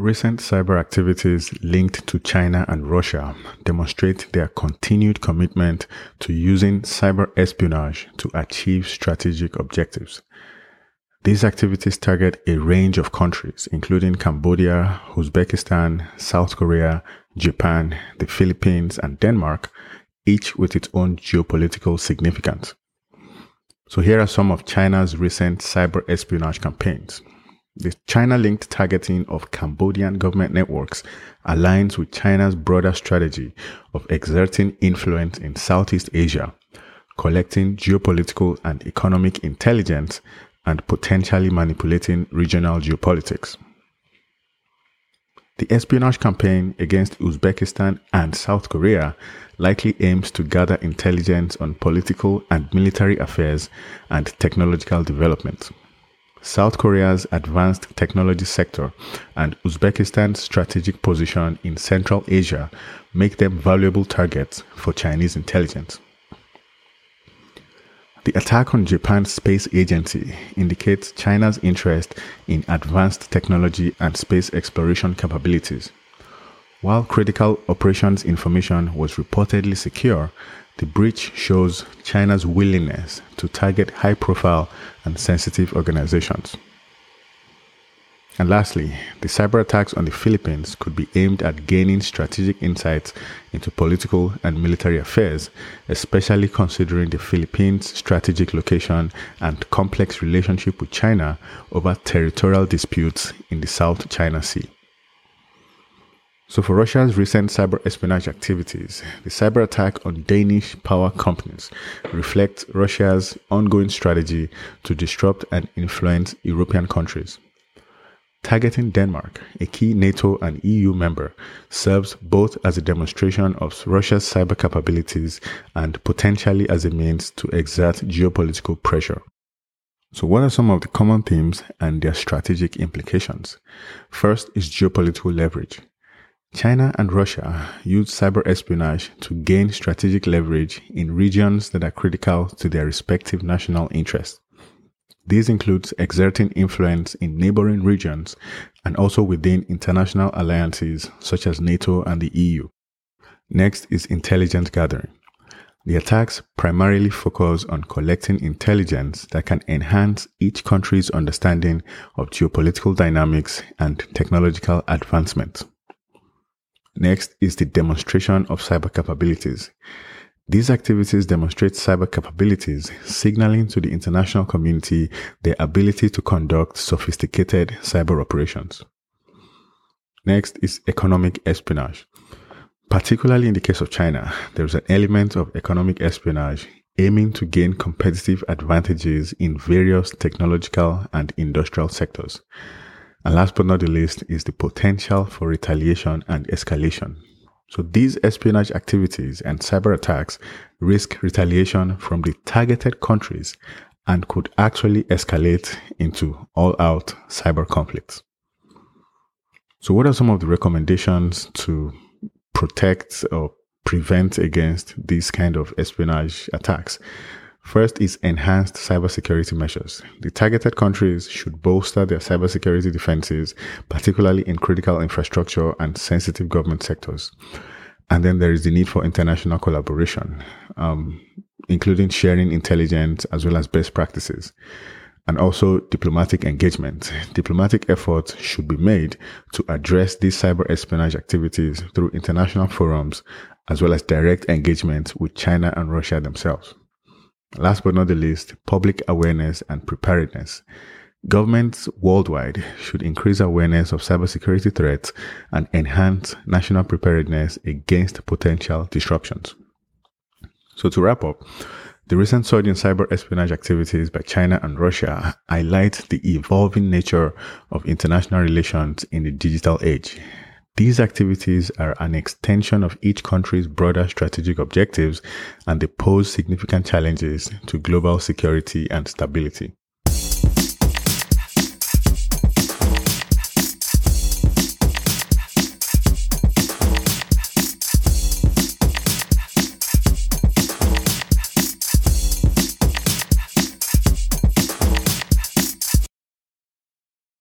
Recent cyber activities linked to China and Russia demonstrate their continued commitment to using cyber espionage to achieve strategic objectives. These activities target a range of countries, including Cambodia, Uzbekistan, South Korea, Japan, the Philippines, and Denmark, each with its own geopolitical significance. So here are some of China's recent cyber espionage campaigns. The China linked targeting of Cambodian government networks aligns with China's broader strategy of exerting influence in Southeast Asia, collecting geopolitical and economic intelligence and potentially manipulating regional geopolitics. The espionage campaign against Uzbekistan and South Korea likely aims to gather intelligence on political and military affairs and technological development. South Korea's advanced technology sector and Uzbekistan's strategic position in Central Asia make them valuable targets for Chinese intelligence. The attack on Japan's space agency indicates China's interest in advanced technology and space exploration capabilities. While critical operations information was reportedly secure, the breach shows China's willingness to target high profile and sensitive organizations. And lastly, the cyber attacks on the Philippines could be aimed at gaining strategic insights into political and military affairs, especially considering the Philippines' strategic location and complex relationship with China over territorial disputes in the South China Sea. So, for Russia's recent cyber espionage activities, the cyber attack on Danish power companies reflects Russia's ongoing strategy to disrupt and influence European countries. Targeting Denmark, a key NATO and EU member, serves both as a demonstration of Russia's cyber capabilities and potentially as a means to exert geopolitical pressure. So, what are some of the common themes and their strategic implications? First is geopolitical leverage. China and Russia use cyber espionage to gain strategic leverage in regions that are critical to their respective national interests. This includes exerting influence in neighboring regions and also within international alliances such as NATO and the EU. Next is intelligence gathering. The attacks primarily focus on collecting intelligence that can enhance each country's understanding of geopolitical dynamics and technological advancements. Next is the demonstration of cyber capabilities. These activities demonstrate cyber capabilities, signaling to the international community their ability to conduct sophisticated cyber operations. Next is economic espionage. Particularly in the case of China, there is an element of economic espionage aiming to gain competitive advantages in various technological and industrial sectors. And last but not the least is the potential for retaliation and escalation. So these espionage activities and cyber attacks risk retaliation from the targeted countries and could actually escalate into all out cyber conflicts. So what are some of the recommendations to protect or prevent against these kind of espionage attacks? First is enhanced cybersecurity measures. The targeted countries should bolster their cybersecurity defenses, particularly in critical infrastructure and sensitive government sectors. And then there is the need for international collaboration, um, including sharing intelligence as well as best practices. And also diplomatic engagement. Diplomatic efforts should be made to address these cyber espionage activities through international forums as well as direct engagement with China and Russia themselves. Last but not the least, public awareness and preparedness. Governments worldwide should increase awareness of cybersecurity threats and enhance national preparedness against potential disruptions. So to wrap up, the recent surge in cyber espionage activities by China and Russia highlight the evolving nature of international relations in the digital age. These activities are an extension of each country's broader strategic objectives and they pose significant challenges to global security and stability.